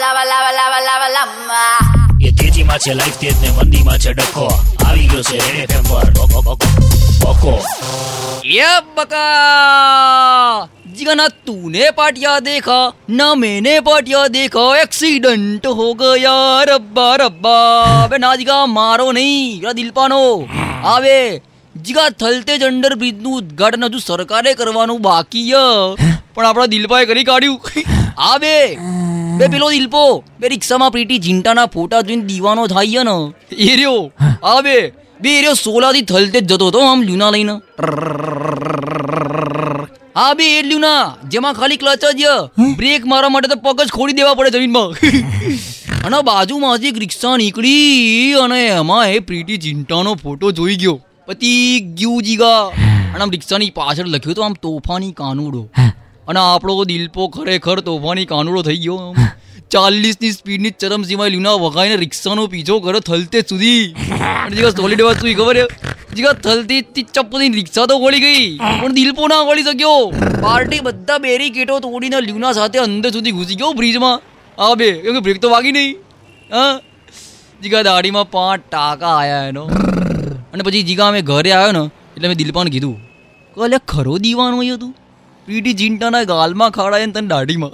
lava, lava, lava, lava, lava. એ તેજીમાં છે life તેજ ને મંદીમાં છે ડખો આવી ગયો છે રેડ એફએમ પર બકો, બકો, બકો ये बका जिगना तूने पाटिया देखा ना मैंने पाटिया देखा एक्सीडेंट हो गया रब्बा रब्बा अबे ना जिगा मारो नहीं मेरा दिल पानो આવે જીગા થલતે જ અંડર બ્રિજનું ઉદ્ઘાટન હજુ સરકારે કરવાનું બાકી ય પણ આપણા દિલપાએ કરી કાઢ્યું આવે બે પેલો દિલપો, બે રિક્ષામાં પ્રીતિ ઝીંટાના ફોટા જોઈને દીવાનો થાય ને. એ રહ્યો, આ બે એ રહ્યો સોલાથી થલતે જતો હતો, આમ લ્યુના લઈને. હા બે એ લ્યુના, જેમાં ખાલી ક્લચ જ બ્રેક મારવા માટે તો પગ જ ખોડી દેવા પડે જમીનમાં. અને બાજુમાંથી એક રિક્ષા નીકળી અને એમાં એ પ્રીતિ ચિંટાનો ફોટો જોઈ ગયો. પતિ ગયું જીગા. અને આમ રિક્ષાની પાછળ લખ્યું તો આમ તોફાની કાનુડો. અને આપણો દિલપો ખરેખર તોફાની કાનુડો થઈ ગયો. ચાલીસની સ્પીડની ચરમસીમાએ લીના વગાઈને રિક્ષાનો પીછો કરે થલતે સુધી. અને જીગા સોલિડ વાત શું ખબર જીગા થલતી થી ચપ્પુની રિક્ષા તો વળી ગઈ. પણ દિલપો ના વળી શક્યો. પાર્ટી બધા બેરીકેટો તોડીને લ્યુના સાથે અંદર સુધી ઘૂસી ગયો બ્રિજમાં. હા બે કેમ કે બ્રેક તો વાગી નહીં. હા? જીગા દાઢીમાં પાંચ ટાકા આવ્યા એનો. અને પછી જીગા અમે ઘરે આવ્યો ને, એટલે મેં દિલપાને કીધું કલે ખરો દીવાનો હોય તું? પીટી જીંટાના ગાલમાં ખાડાય ને તને દાઢીમાં.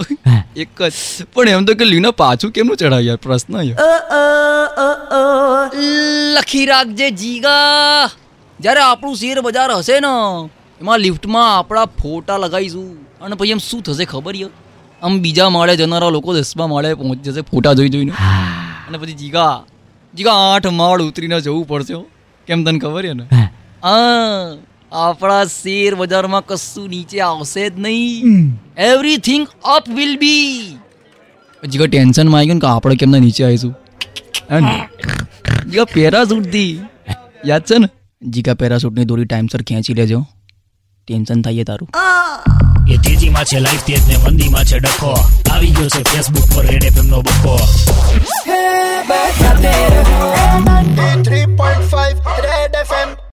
એક જ. પણ એમ તો કે લીના પાછું કેમનું ચડાય યાર? પ્રશ્ન લખી રાખજે જીગા. જ્યારે આપણું શેર બજાર હશે ને એમાં લિફ્ટમાં આપણા ફોટા લગાવીશું. અને પછી એમ શું થશે ખબર યાર? આમ બીજા માળે જનારા લોકો દસમા માળે પહોંચી જશે ફોટા જોઈ જોઈને. અને પછી જીગા જીગા આઠ માળ ઉતરીને જવું પડશે કેમ તને ખબર છે ને? હા. આપણા શેર બજારમાં કશું નીચે આવશે જ નહીં. એવરીથિંગ અપ વિલ બી જીગા ટેન્શનમાં આવી ગયું ને કે આપણે કેમના નીચે આવીશું? હે ને? જીગા પેરાશૂટથી યાદ છે ને? જીગા પેરાશૂટની દોરી ટાઈમસર ખેંચી લેજો. ટેન્શન થાય તારું. એ તેજીમાં છે લાઈફ તેજ ને મંદીમાં છે ડખો. આવી ગયો છે ફેસબુક પર રેડ એફએમ નો baby.